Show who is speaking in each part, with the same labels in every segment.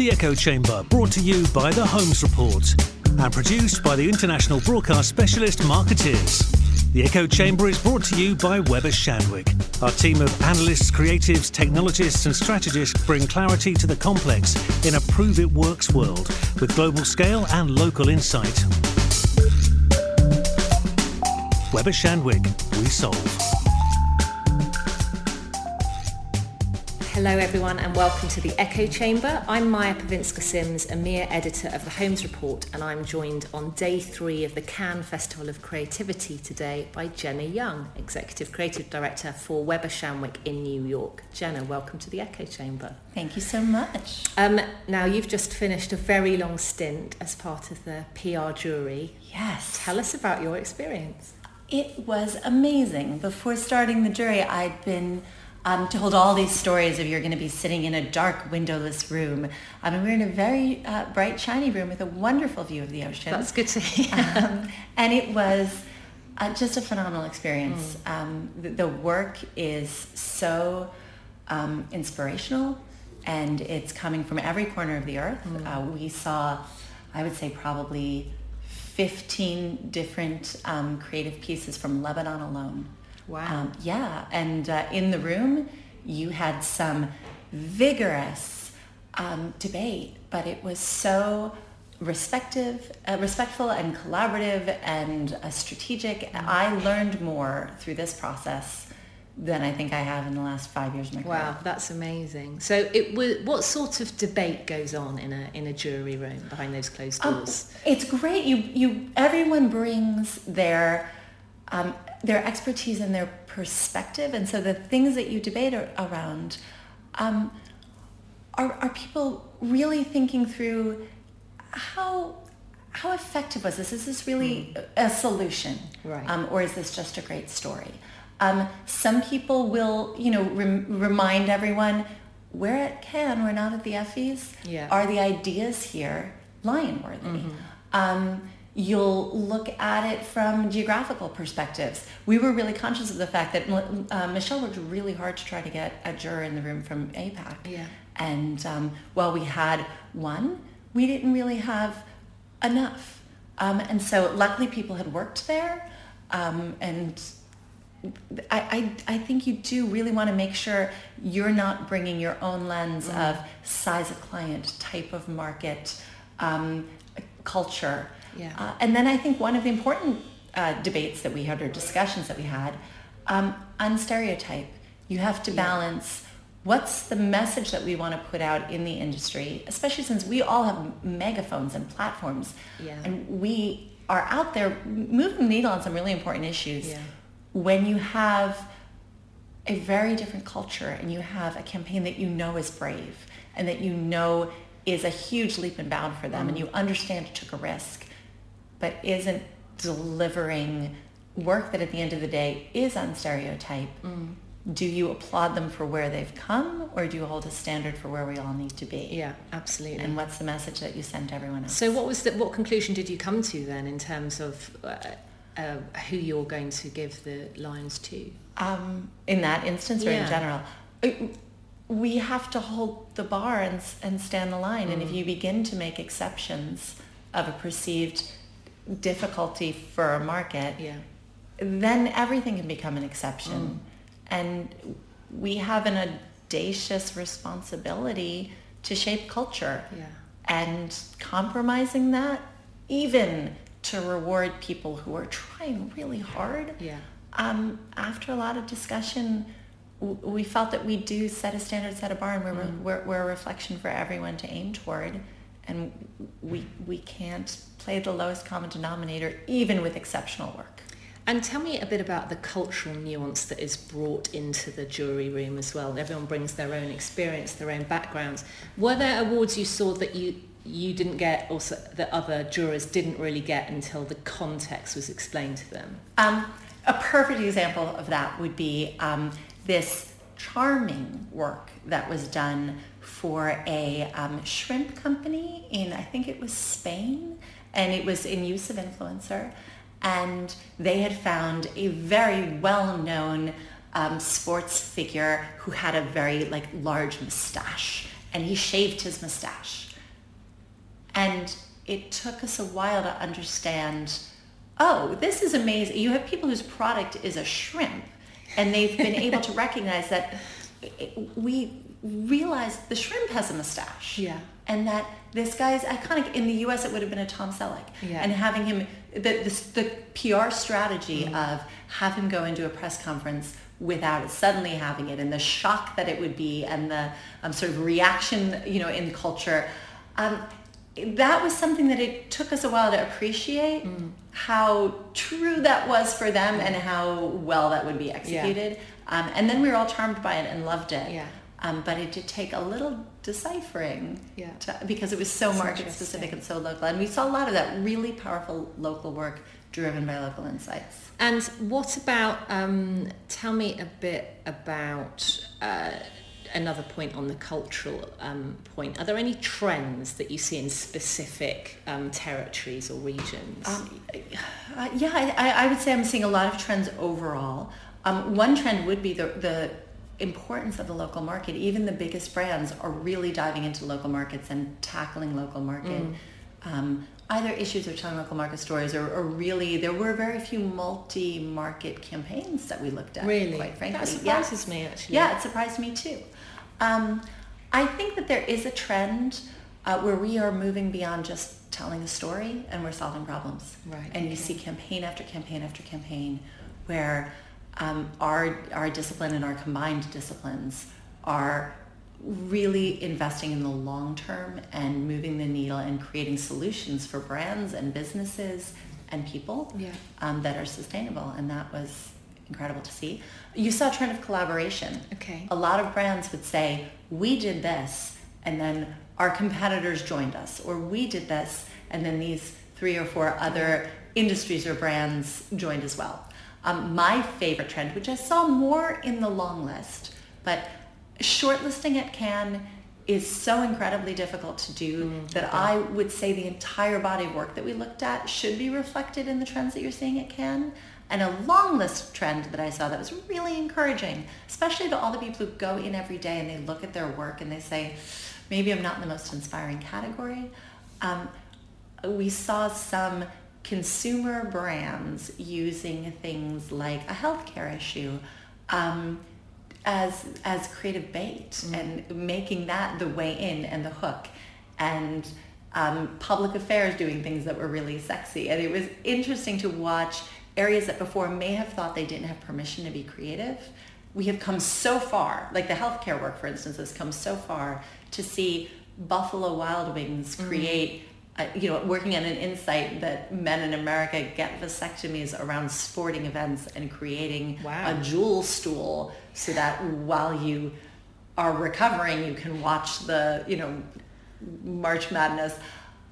Speaker 1: The Echo Chamber, brought to you by The Holmes Report and produced by the international broadcast specialist Markettiers. The Echo Chamber is brought to you by Weber Shandwick. Our team of analysts, creatives, technologists, and strategists bring clarity to the complex in a prove it works world with global scale and local insight. Weber Shandwick, we solve.
Speaker 2: Hello, everyone, and welcome to the Echo Chamber. I'm Maja Pawinska Sims, EMEA editor of the Holmes Report, and I'm joined on day three of the Cannes Festival of Creativity today by Jenna Young, Executive Creative Director for Weber Shandwick in New York. Jenna, welcome to the Echo Chamber.
Speaker 3: Thank you so much.
Speaker 2: Um, now, you've just finished a very long stint as part of the PR jury.
Speaker 3: Yes.
Speaker 2: Tell us about your experience.
Speaker 3: It was amazing. Before starting the jury, I'd been um, told all these stories of you're going to be sitting in a dark, windowless room. I mean, we're in a very uh, bright, shiny room with a wonderful view of the ocean.
Speaker 2: That's good to hear.
Speaker 3: Um, and it was uh, just a phenomenal experience. Mm. Um, the, the, work is so um, inspirational, and it's coming from every corner of the earth. Mm. Uh, we saw, I would say, probably 15 different um, creative pieces from Lebanon alone.
Speaker 2: Wow. Um,
Speaker 3: yeah, and uh, in the room, you had some vigorous um, debate, but it was so respective, uh, respectful and collaborative and uh, strategic. Mm-hmm. I learned more through this process than I think I have in the last five years of my career.
Speaker 2: Wow, that's amazing. So, it was what sort of debate goes on in a in a jury room behind those closed um, doors?
Speaker 3: Um, it's great. You you everyone brings their um, their expertise and their perspective. And so the things that you debate around um, are, are people really thinking through how how effective was this? Is this really mm. a solution,
Speaker 2: right.
Speaker 3: um, or is this just a great story? Um, some people will, you know, rem- remind everyone where it can, we're not at the Effies.
Speaker 2: Yeah.
Speaker 3: Are the ideas here lion worthy? Mm-hmm. Um, You'll look at it from geographical perspectives. We were really conscious of the fact that uh, Michelle worked really hard to try to get a juror in the room from APAC.
Speaker 2: Yeah.
Speaker 3: And um, while we had one, we didn't really have enough. Um, and so luckily people had worked there. Um, and I, I, I, think you do really want to make sure you're not bringing your own lens mm. of size of client, type of market, um, culture.
Speaker 2: Yeah.
Speaker 3: Uh, and then I think one of the important uh, debates that we had or discussions that we had, um, unstereotype. You have to balance what's the message that we want to put out in the industry, especially since we all have megaphones and platforms.
Speaker 2: Yeah.
Speaker 3: And we are out there moving the needle on some really important issues.
Speaker 2: Yeah.
Speaker 3: When you have a very different culture and you have a campaign that you know is brave and that you know is a huge leap and bound for them mm. and you understand it took a risk but isn't delivering work that at the end of the day is unstereotype, mm. do you applaud them for where they've come or do you hold a standard for where we all need to be?
Speaker 2: Yeah, absolutely.
Speaker 3: And what's the message that you send to everyone else?
Speaker 2: So what was the, what conclusion did you come to then in terms of uh, uh, who you're going to give the Lions to?
Speaker 3: Um, in that instance or
Speaker 2: yeah.
Speaker 3: in general? Uh, we have to hold the bar and, and stand the line. Mm. And if mm. you begin to make exceptions of a perceived difficulty for a market,
Speaker 2: yeah.
Speaker 3: then everything can become an exception. Mm. And we have an audacious responsibility to shape culture.
Speaker 2: Yeah.
Speaker 3: And compromising that, even to reward people who are trying really hard.
Speaker 2: Yeah.
Speaker 3: Um, after a lot of discussion, we felt that we do set a standard, set a bar, and we're, mm. we're, we're a reflection for everyone to aim toward and we we can't play the lowest common denominator even with exceptional work.
Speaker 2: And tell me a bit about the cultural nuance that is brought into the jury room as well. Everyone brings their own experience, their own backgrounds. Were there awards you saw that you you didn't get or that other jurors didn't really get until the context was explained to them?
Speaker 3: Um, a perfect example of that would be um, this charming work that was done for a um, shrimp company in, I think it was Spain, and it was in use of influencer. And they had found a very well-known um, sports figure who had a very like large mustache, and he shaved his mustache. And it took us a while to understand, oh, this is amazing. You have people whose product is a shrimp and they've been able to recognize that we realize the shrimp has a mustache.
Speaker 2: Yeah.
Speaker 3: And that this guy's iconic. In the U.S., it would have been a Tom Selleck.
Speaker 2: Yeah.
Speaker 3: And having him, the, the, the PR strategy mm. of have him go into a press conference without it, suddenly having it, and the shock that it would be, and the um, sort of reaction, you know, in culture. Um, that was something that it took us a while to appreciate mm. how true that was for them and how well that would be executed. Yeah. Um, and then we were all charmed by it and loved it.
Speaker 2: Yeah.
Speaker 3: Um, but it did take a little deciphering
Speaker 2: yeah.
Speaker 3: to, because it was so market specific and so local. And we saw a lot of that really powerful local work driven by local insights.
Speaker 2: And what about, um, tell me a bit about uh, another point on the cultural um, point. Are there any trends that you see in specific um, territories or regions? Um,
Speaker 3: uh, yeah, I, I, would say I'm seeing a lot of trends overall. Um, one trend would be the, the importance of the local market. Even the biggest brands are really diving into local markets and tackling local market. Mm. Um, either issues or telling local market stories or, or, really there were very few multi-market campaigns that we looked at
Speaker 2: really?
Speaker 3: quite frankly.
Speaker 2: That surprises me actually.
Speaker 3: Yeah it surprised me too. Um, i think that there is a trend uh, where we are moving beyond just telling a story and we're solving problems.
Speaker 2: Right
Speaker 3: and you see campaign after campaign after campaign where um, our our discipline and our combined disciplines are really investing in the long term and moving the needle and creating solutions for brands and businesses and people
Speaker 2: yeah.
Speaker 3: um, that are sustainable. And that was incredible to see. You saw a trend of collaboration.
Speaker 2: Okay.
Speaker 3: A lot of brands would say, we did this, and then our competitors joined us, or we did this, and then these three or four other industries or brands joined as well. Um, my favorite trend, which I saw more in the long list, but shortlisting at Cannes is so incredibly difficult to do mm, that okay. I would say the entire body of work that we looked at should be reflected in the trends that you're seeing at Cannes. And a long list trend that I saw that was really encouraging, especially to all the people who go in every day and they look at their work and they say, maybe I'm not in the most inspiring category. Um, we saw some consumer brands using things like a healthcare issue, um, as as creative bait mm. and making that the way in and the hook and um, public affairs doing things that were really sexy and it was interesting to watch areas that before may have thought they didn't have permission to be creative we have come so far like the healthcare work for instance has come so far to see buffalo wild wings mm. create mm you know, working on an insight that men in America get vasectomies around sporting events and creating
Speaker 2: wow.
Speaker 3: a jewel stool so that while you are recovering, you can watch the, you know, March Madness.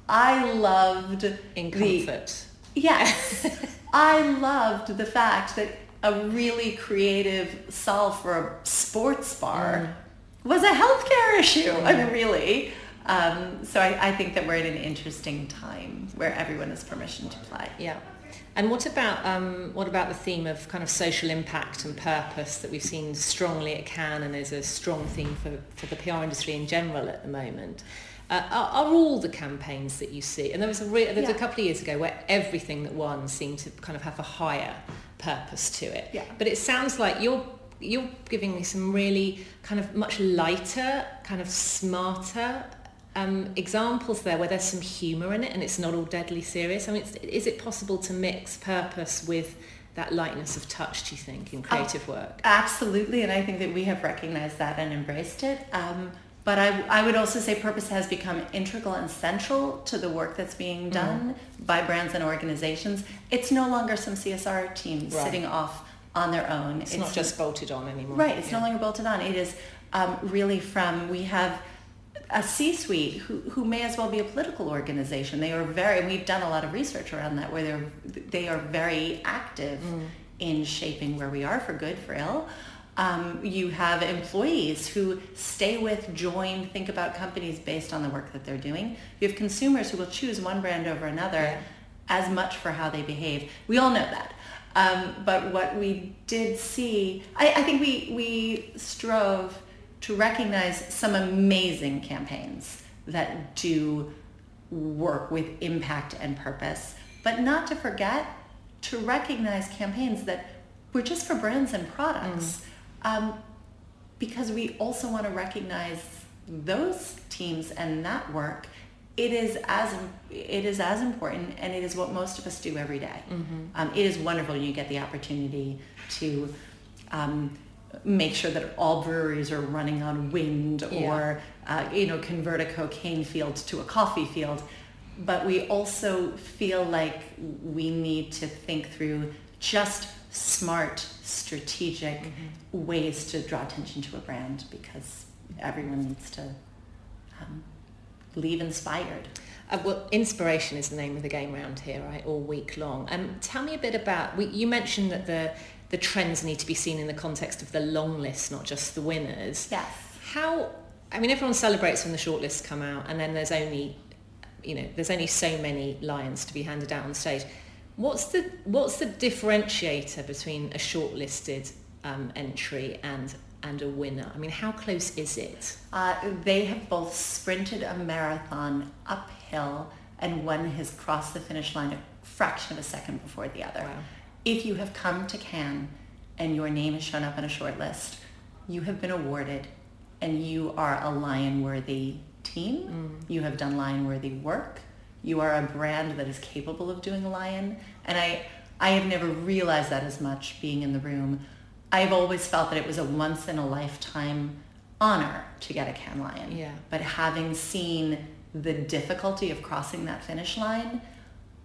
Speaker 3: I loved
Speaker 2: in comfort.
Speaker 3: The, yes, I loved the fact that a really creative solve for a sports bar mm. was a healthcare issue. Mm. I mean, really. Um, so I, I, think that we're at an interesting time where everyone has permission to play.
Speaker 2: Yeah. And what about um, what about the theme of kind of social impact and purpose that we've seen strongly at Cannes and is a strong theme for, for the PR industry in general at the moment? Uh, are, are, all the campaigns that you see, and there was a re- there was
Speaker 3: yeah.
Speaker 2: a couple of years ago where everything that won seemed to kind of have a higher purpose to it.
Speaker 3: Yeah.
Speaker 2: But it sounds like you're you're giving me some really kind of much lighter, kind of smarter um, examples there where there's some humour in it and it's not all deadly serious? I mean, is it possible to mix purpose with that lightness of touch, do you think, in creative
Speaker 3: oh,
Speaker 2: work?
Speaker 3: Absolutely, and I think that we have recognized that and embraced it. Um, but I, I would also say purpose has become integral and central to the work that's being mm-hmm. done mm. by brands and organizations. It's no longer some CSR team right. sitting off on their own.
Speaker 2: It's, it's not just bolted on anymore.
Speaker 3: Right, it's yeah. no longer bolted on. It is um, really from, we have a C-suite who, who may as well be a political organization. They are very, and we've done a lot of research around that, where they're they are very active mm. in shaping where we are for good, for ill. Um, you have employees who stay with, join, think about companies based on the work that they're doing. You have consumers who will choose one brand over another yeah. as much for how they behave. We all know that. Um, but what we did see, I, I think we, we strove to recognize some amazing campaigns that do work with impact and purpose, but not to forget to recognize campaigns that were just for brands and products. Mm. Um, because we also want to recognize those teams and that work it is as it is as important and it is what most of us do every day. Mm-hmm. Um, it is wonderful you get the opportunity to um, make sure that all breweries are running on wind yeah. or uh, you know convert a cocaine field to a coffee field but we also feel like we need to think through just smart strategic mm-hmm. ways to draw attention to a brand because everyone needs to um, leave inspired
Speaker 2: uh, well, inspiration is the name of the game around here, right? All week long. Um, tell me a bit about. We, you mentioned that the the trends need to be seen in the context of the long list, not just the winners.
Speaker 3: Yes.
Speaker 2: How, I mean, everyone celebrates when the shortlists come out and then there's only, you know, there's only so many lions to be handed out on stage. What's the, what's the differentiator between a shortlisted um, entry and and a winner? I mean, how close is it?
Speaker 3: Uh, they have both sprinted a marathon uphill and one has crossed the finish line a fraction of a second before the other. Wow if you have come to Cannes and your name has shown up on a short list, you have been awarded and you are a lion-worthy team. Mm. You have done lion-worthy work. You are a brand that is capable of doing a lion. And I, I have never realized that as much being in the room. I've always felt that it was a once in a lifetime honor to get a Cannes Lion.
Speaker 2: Yeah.
Speaker 3: But having seen the difficulty of crossing that finish line,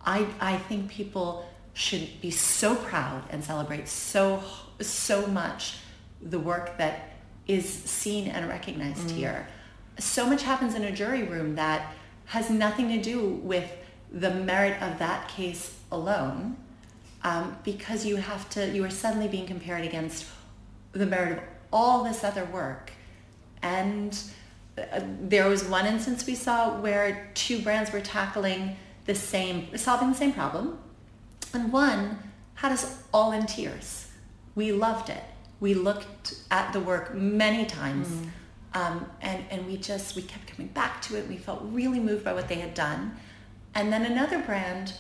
Speaker 3: I, I think people should be so proud and celebrate so so much the work that is seen and recognized mm. here. So much happens in a jury room that has nothing to do with the merit of that case alone, um, because you have to you are suddenly being compared against the merit of all this other work, and uh, there was one instance we saw where two brands were tackling the same, solving the same problem, and one had us all in tears. We loved it. We looked at the work many times. Mm. Um, and, and we just, we kept coming back to it. We felt really moved by what they had done. And then another brand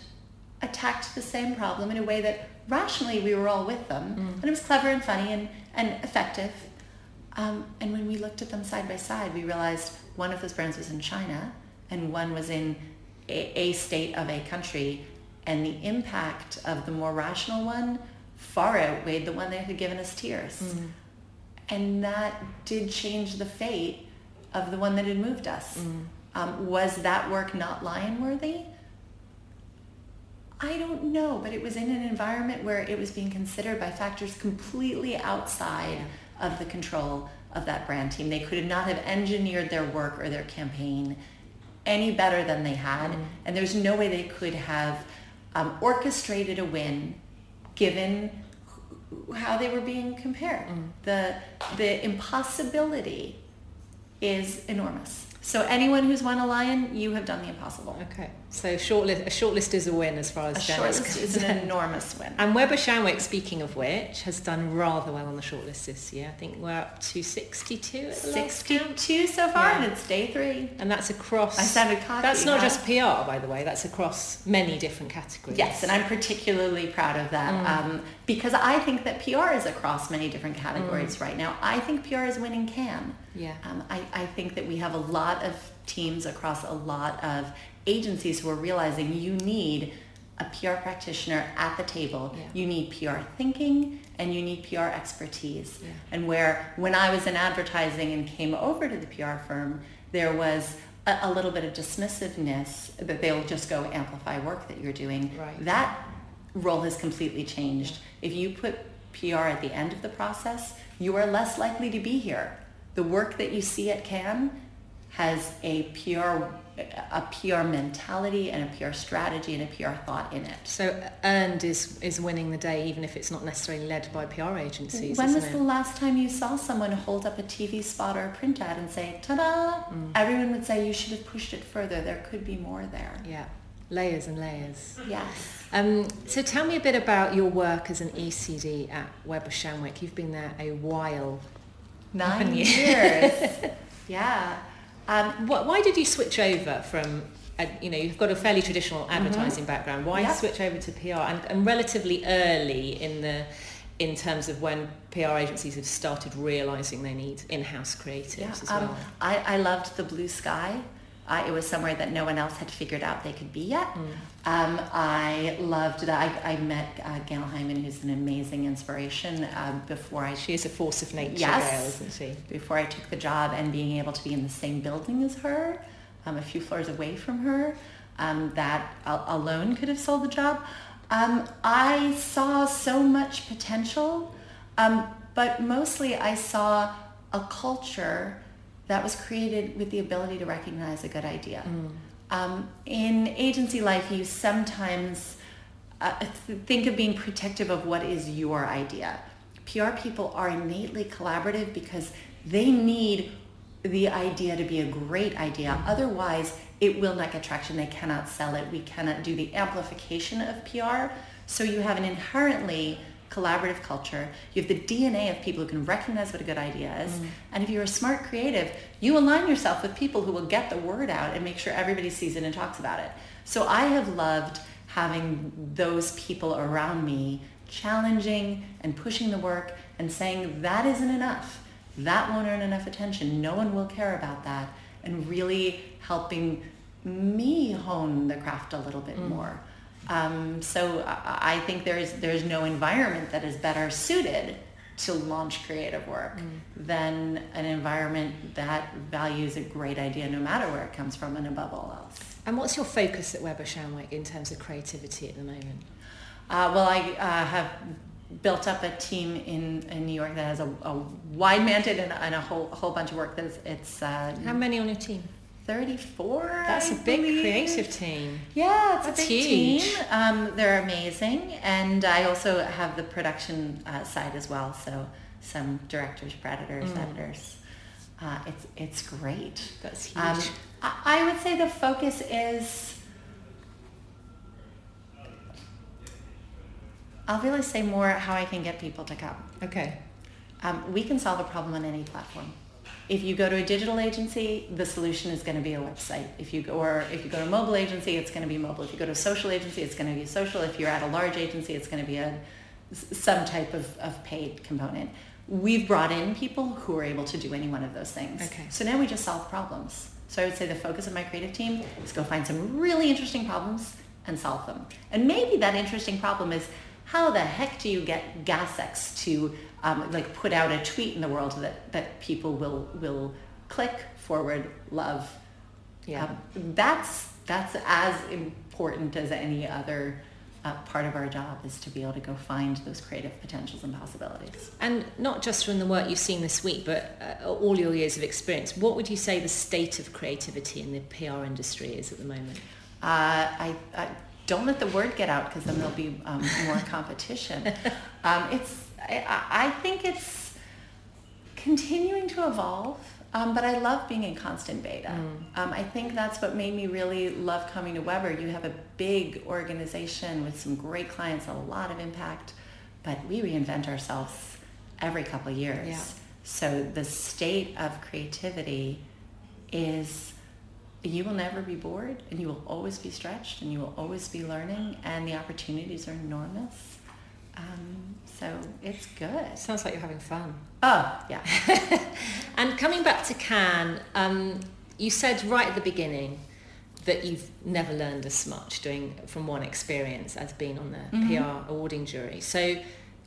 Speaker 3: attacked the same problem in a way that rationally we were all with them. Mm. And it was clever and funny and, and effective. Um, and when we looked at them side by side, we realized one of those brands was in China and one was in a, a state of a country and the impact of the more rational one far outweighed the one that had given us tears. Mm. And that did change the fate of the one that had moved us. Mm. Um, was that work not lion worthy? I don't know, but it was in an environment where it was being considered by factors completely outside of the control of that brand team. They could not have engineered their work or their campaign any better than they had, mm. and there's no way they could have um, orchestrated a win given how they were being compared. Mm. The, the impossibility is enormous. So anyone who's won a lion, you have done the impossible.
Speaker 2: Okay. So shortlist, a shortlist is a win as far as
Speaker 3: a shortlist is an enormous win.
Speaker 2: And Weber Shandwick, speaking of which, has done rather well on the shortlist this year. I think we're up to 62 at the
Speaker 3: 62 so far, yeah. and it's day three.
Speaker 2: And that's across.
Speaker 3: I sounded cocky.
Speaker 2: That's not huh? just PR, by the way. That's across many different categories.
Speaker 3: Yes, and I'm particularly proud of that mm. um, because I think that PR is across many different categories mm. right now. I think PR is winning Cannes.
Speaker 2: Yeah.
Speaker 3: Um, I, I think that we have a lot of teams across a lot of agencies who are realizing you need a PR practitioner at the table. Yeah. You need PR thinking and you need PR expertise. Yeah. And where when I was in advertising and came over to the PR firm, there was a, a, little bit of dismissiveness that they'll just go amplify work that you're doing.
Speaker 2: Right.
Speaker 3: That role has completely changed. Yeah. If you put PR at the end of the process, you are less likely to be here. The work that you see at Cannes has a PR a PR mentality and a PR strategy and a PR thought in it.
Speaker 2: So earned is is winning the day even if it's not necessarily led by PR agencies.
Speaker 3: When was
Speaker 2: it?
Speaker 3: the last time you saw someone hold up a TV spot or a print ad and say, ta-da? Mm. Everyone would say you should have pushed it further. There could be more there.
Speaker 2: Yeah. Layers and layers.
Speaker 3: Yes.
Speaker 2: Um, so tell me a bit about your work as an ECD at Weber Shandwick. You've been there a while.
Speaker 3: Nine years. yeah.
Speaker 2: Um, why did you switch over from uh, you know, you've got a fairly traditional advertising background. Why
Speaker 3: Yep.
Speaker 2: switch over to PR? And, and relatively early in the in terms of when PR agencies have started realizing they need in-house creatives as
Speaker 3: um,
Speaker 2: well.
Speaker 3: I, I loved the blue sky. I, it was somewhere that no one else had figured out they could be yet.
Speaker 2: Mm.
Speaker 3: Um, I loved that. I, I met uh, Gail Heimann, who's an amazing inspiration, uh, before I
Speaker 2: She is a force of nature,
Speaker 3: Yes.
Speaker 2: Gail, isn't she?
Speaker 3: before I took the job and being able to be in the same building as her, um, a few floors away from her, um, that al- alone could have sold the job. Um, I saw so much potential, um, but mostly I saw a culture that was created with the ability to recognize a good idea. Um, in agency life, you sometimes uh, th- think of being protective of what is your idea. PR people are innately collaborative because they need the idea to be a great idea. Otherwise, it will not get traction. They cannot sell it. We cannot do the amplification of PR. So you have an inherently collaborative culture. You have the DNA of people who can recognize what a good idea is. Mm. And if you're a smart creative, you align yourself with people who will get the word out and make sure everybody sees it and talks about it. So I have loved having those people around me challenging and pushing the work and saying that isn't enough. That won't earn enough attention. No one will care about that. And really helping me hone the craft a little bit mm. more. Um, so I, I think there's there's no environment that is better suited to launch creative work than an environment that values a great idea no matter where it comes from and above all else.
Speaker 2: And what's your focus at Weber Shandwick in terms of creativity at the moment?
Speaker 3: Uh, well, I uh, have built up a team in, in New York that has a, a wide mandate and, and a whole a whole bunch of work. That's it's uh,
Speaker 2: How many on your team?
Speaker 3: 34.
Speaker 2: That's
Speaker 3: a
Speaker 2: a big creative team.
Speaker 3: Yeah, it's
Speaker 2: That's
Speaker 3: a big
Speaker 2: huge.
Speaker 3: team. Um, they're amazing, and I also have the production uh, side as well. So some directors, predators,
Speaker 2: Mm.
Speaker 3: editors. Uh, it's it's great.
Speaker 2: That's huge.
Speaker 3: Um, I, I would say the focus is. I'll really say more how I can get people to come.
Speaker 2: okay.
Speaker 3: Um, we can solve a problem on any platform. If you go to a digital agency, the solution is going to be a website. If you go, or if you go to a mobile agency, it's going to be mobile. If you go to a social agency, it's going to be social. If you're at a large agency, it's going to be a some type of, of paid component. We've brought in people who are able to do any one of those things.
Speaker 2: Okay.
Speaker 3: So now we just solve problems. So I would say the focus of my creative team is go find some really interesting problems and solve them. And maybe that interesting problem is how the heck do you get GasX to um, like put out a tweet in the world that, that people will will click, forward, love.
Speaker 2: Yeah.
Speaker 3: Um, that's that's as important as any other uh, part of our job is to be able to go find those creative potentials and possibilities.
Speaker 2: And not just from the work you've seen this week, but uh, all your years of experience, what would you say the state of creativity in the PR industry is at the moment?
Speaker 3: Uh, I, I don't let the word get out because then there'll be um, more competition. Um, it's I, I think it's continuing to evolve, um, but I love being in constant beta. Um, I think that's what made me really love coming to Weber. You have a big organization with some great clients, a lot of impact, but we reinvent ourselves every couple of years.
Speaker 2: Yeah.
Speaker 3: So the state of creativity is you will never be bored and you will always be stretched and you will always be learning and the opportunities are enormous. Um, so it's good.
Speaker 2: Sounds like you're having fun.
Speaker 3: Oh, yeah.
Speaker 2: And coming back to Cannes, um, you said right at the beginning that you've never learned as much doing from one experience as being on the PR awarding jury. So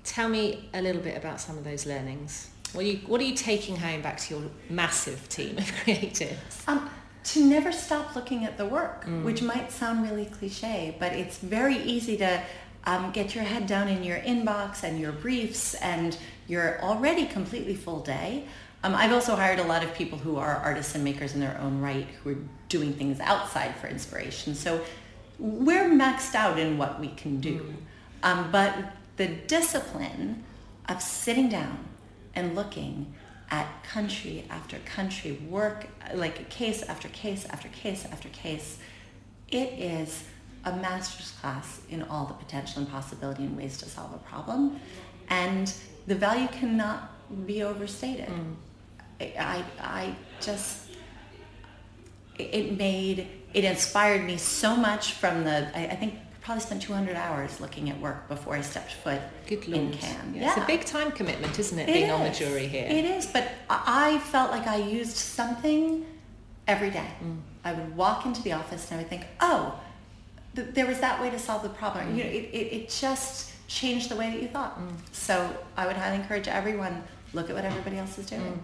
Speaker 2: tell me a little bit about some of those learnings. What are you, what are you taking home back to your massive team of creatives?
Speaker 3: Um, to never stop looking at the work, which might sound really cliche, but it's very easy to um, get your head down in your inbox and your briefs and your already completely full day. Um, I've also hired a lot of people who are artists and makers in their own right who are doing things outside for inspiration. So we're maxed out in what we can do. Um, but the discipline of sitting down and looking at country after country, work like case after case after case after case, it is a master's class in all the potential and possibility and ways to solve a problem. And the value cannot be overstated. I, I, I just, it- it made it inspired me so much from the, I, I think probably spent 200 hours looking at work before I stepped foot
Speaker 2: Good
Speaker 3: in
Speaker 2: Lord.
Speaker 3: Cannes.
Speaker 2: Yeah, It's a big time commitment, isn't it, being on the jury here?
Speaker 3: It is, but I felt like I used something every day.
Speaker 2: Mm.
Speaker 3: I would walk into the office and I would think, oh, th- there was that way to solve the problem. You know, it, it, it just changed the way that you thought.
Speaker 2: Mm.
Speaker 3: So I would highly encourage everyone, look at what everybody else is doing.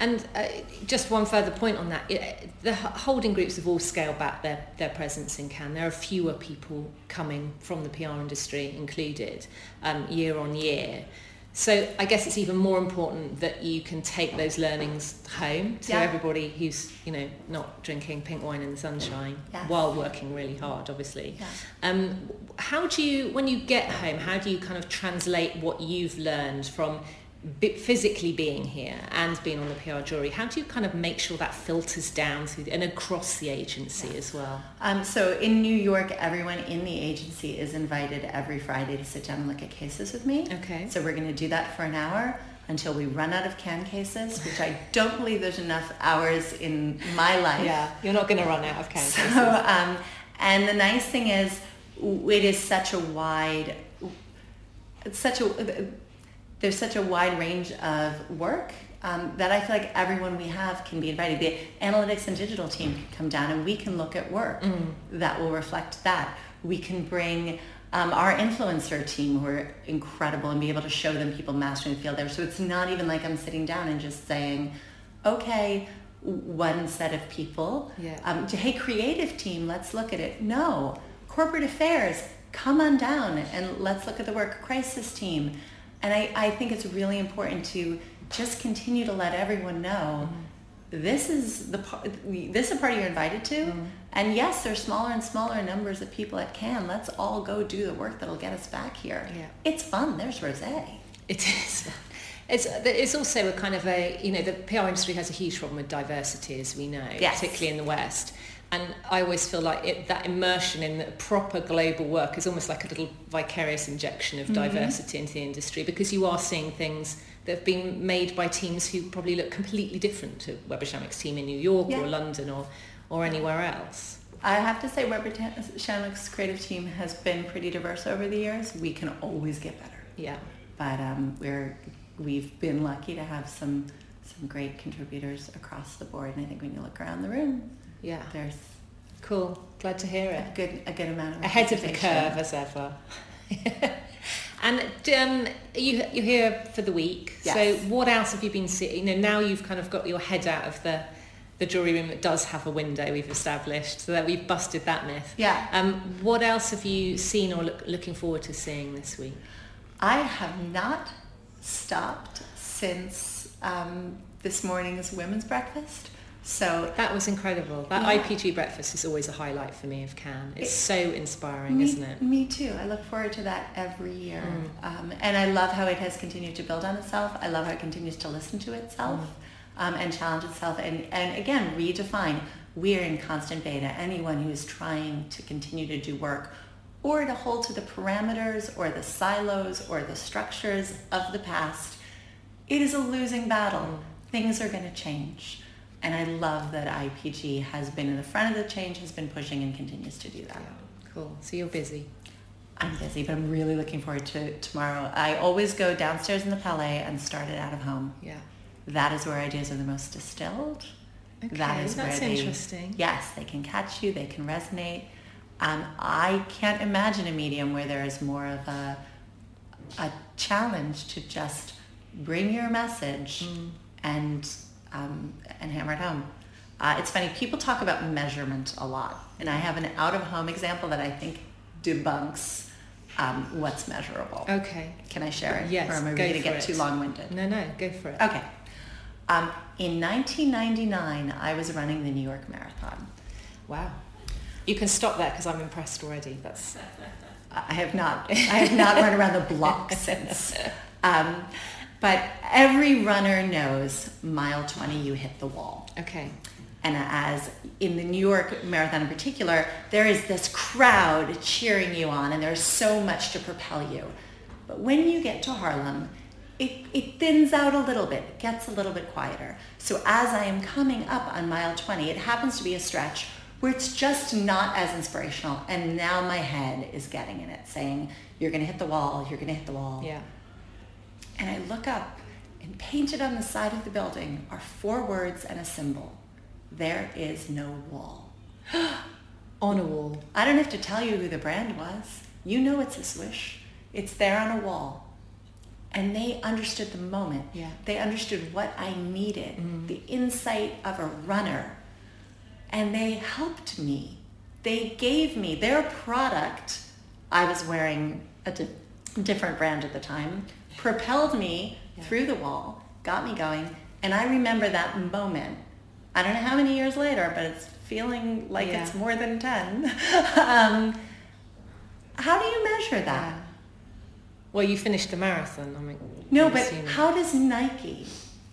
Speaker 2: And uh, just one further point on that, it, the holding groups have all scaled back their, their presence in Cannes. There are fewer people coming from the PR industry included um, year on year. So I guess it's even more important that you can take those learnings home to
Speaker 3: Yeah.
Speaker 2: everybody who's, you know, not drinking pink wine in the sunshine
Speaker 3: Yes.
Speaker 2: while working really hard, obviously.
Speaker 3: Yeah.
Speaker 2: Um, how do you, when you get home, how do you kind of translate what you've learned from physically being here and being on the PR jury? How do you kind of make sure that filters down through the, and across the agency as well?
Speaker 3: Um, so in New York, everyone in the agency is invited every Friday to sit down and look at cases with me.
Speaker 2: Okay.
Speaker 3: So we're going to do that for an hour until we run out of Cannes cases, which I don't believe there's enough hours in my life.
Speaker 2: Yeah, you're not going to run out of cases.
Speaker 3: So, um, and the nice thing is, it is such a wide, it's such a, there's such a wide range of work um, that I feel like everyone we have can be invited. The analytics and digital team can come down and we can look at work that will reflect that. We can bring um, our influencer team who are incredible and be able to show them people mastering the field there. So it's not even like I'm sitting down and just saying, okay, one set of people.
Speaker 2: Yeah.
Speaker 3: Um, to, hey, creative team, let's look at it. No, corporate affairs, come on down and let's look at the work. Crisis team. And I, I think it's really important to just continue to let everyone know mm-hmm. this is the part, this is a party you're invited to. Mm-hmm. And yes, there's smaller and smaller numbers of people at Cannes. Let's all go do the work that'll get us back here.
Speaker 2: Yeah.
Speaker 3: It's fun. There's Rosé.
Speaker 2: It is. It's, it's also a kind of a, you know, the PR industry has a huge problem with diversity, as we know,
Speaker 3: Yes.
Speaker 2: particularly in the West. And I always feel like it, that immersion in the proper global work is almost like a little vicarious injection of diversity into the industry because you are seeing things that have been made by teams who probably look completely different to Weber team in New York
Speaker 3: Yeah.
Speaker 2: or London or, or anywhere else.
Speaker 3: I have to say Weber creative team has been pretty diverse over the years. We can always get better.
Speaker 2: Yeah.
Speaker 3: But um, we're, we've been lucky to have some, some great contributors across the board. And I think when you look around the room,
Speaker 2: Yeah.
Speaker 3: there's
Speaker 2: Cool. Glad to hear it.
Speaker 3: a good, a good amount of
Speaker 2: ahead of the curve as ever. and um, you you're here for the week.
Speaker 3: Yes.
Speaker 2: So what else have you been seeing? You know, now you've kind of got your head out of the the jury room that does have a window. We've established so that we've busted that myth.
Speaker 3: Yeah.
Speaker 2: Um, what else have you seen or look, looking forward to seeing this week?
Speaker 3: I have not stopped since um, this morning's women's breakfast. So
Speaker 2: That was incredible. That
Speaker 3: Yeah.
Speaker 2: IPG breakfast is always a highlight for me of Cannes. It's
Speaker 3: It-
Speaker 2: so inspiring,
Speaker 3: me,
Speaker 2: isn't it?
Speaker 3: Me too. I look forward to that every year.
Speaker 2: Mm.
Speaker 3: Um, and I love how it has continued to build on itself. I love how it continues to listen to itself
Speaker 2: Mm.
Speaker 3: um, and challenge itself. And, and again, redefine. We're in constant beta. Anyone who is trying to continue to do work or to hold to the parameters or the silos or the structures of the past, it is a losing battle. Things are going to change. And I love that IPG has been in the front of the change, has been pushing and continues to do that.
Speaker 2: Yeah. Cool. So you're busy.
Speaker 3: I'm busy, but I'm really looking forward to tomorrow. I always go downstairs in the Palais and start it out of home.
Speaker 2: Yeah.
Speaker 3: That is where ideas are the most distilled.
Speaker 2: Okay,
Speaker 3: is
Speaker 2: that's
Speaker 3: where they,
Speaker 2: interesting.
Speaker 3: Yes, they can catch you. They can resonate. Um, I can't imagine a medium where there is more of a a challenge to just bring your message
Speaker 2: Mm.
Speaker 3: and um, and hammer it home. Uh, it's funny. People talk about measurement a lot, and I have an out of home example that I think debunks um, what's measurable.
Speaker 2: Okay.
Speaker 3: Can I share it?
Speaker 2: Yes,
Speaker 3: Or am I
Speaker 2: go
Speaker 3: going to get
Speaker 2: it.
Speaker 3: too long-winded?
Speaker 2: No, no, go for it.
Speaker 3: Okay. Um, in 1999, I was running the New York Marathon.
Speaker 2: Wow. You can stop there because I'm impressed already. That's
Speaker 3: I have not. I have not run around the block since. Um, but every runner knows mile 20, you hit the wall.
Speaker 2: okay.
Speaker 3: And as in the New York Marathon in particular, there is this crowd cheering you on, and there's so much to propel you. But when you get to Harlem, it, it thins out a little bit, it gets a little bit quieter. So as I am coming up on mile 20, it happens to be a stretch where it's just not as inspirational. And now my head is getting in it, saying, you're going to hit the wall, you're going to hit the wall.
Speaker 2: Yeah.
Speaker 3: And I look up and painted on the side of the building are four words and a symbol. There is no wall.
Speaker 2: on a wall.
Speaker 3: I don't have to tell you who the brand was. You know it's a swish. It's there on a wall. And they understood the moment.
Speaker 2: Yeah.
Speaker 3: They understood what I needed, mm. the insight of a runner. And they helped me. They gave me their product. I was wearing a di- different brand at the time, propelled me yeah. through the wall, got me going. And I remember that moment. I don't know how many years later, but it's feeling like yeah. it's more than 10. um, how do you measure that? Yeah.
Speaker 2: Well, you finished a marathon. I mean,
Speaker 3: no, but assuming. how does Nike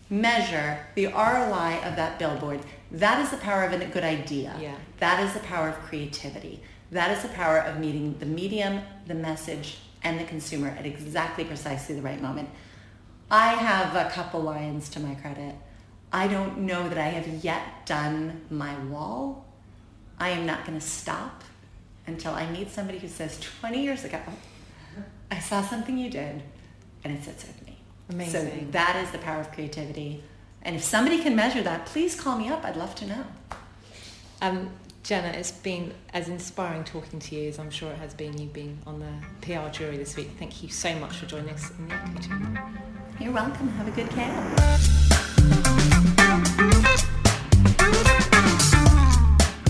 Speaker 3: measure the ROI of that billboard? That is the power of a good idea.
Speaker 2: Yeah.
Speaker 3: That is the power of creativity. That is the power of meeting the medium, the message, and the consumer at exactly precisely the right moment. I have a couple lines to my credit. I don't know that I have yet done my wall. I am not going to stop until I meet somebody who says 20 years ago, I saw something you did and it sits with me.
Speaker 2: Amazing.
Speaker 3: So that is the power of creativity. And if somebody can measure that, please call me up. I'd love to know.
Speaker 2: Um, Jenna, it's been as inspiring talking to you as I'm sure it has been you being on the PR jury this week. Thank you so much for joining us in the Echo Chamber.
Speaker 3: You're welcome. Have a good camp.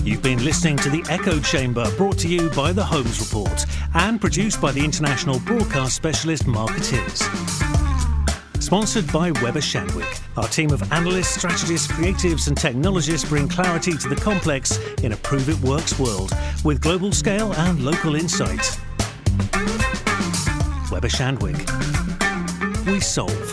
Speaker 1: You've been listening to the Echo Chamber brought to you by the Holmes Report and produced by the international broadcast specialist Markettiers. Sponsored by Weber Shandwick. Our team of analysts, strategists, creatives, and technologists bring clarity to the complex in a prove it works world with global scale and local insight. Weber Shandwick. We solve.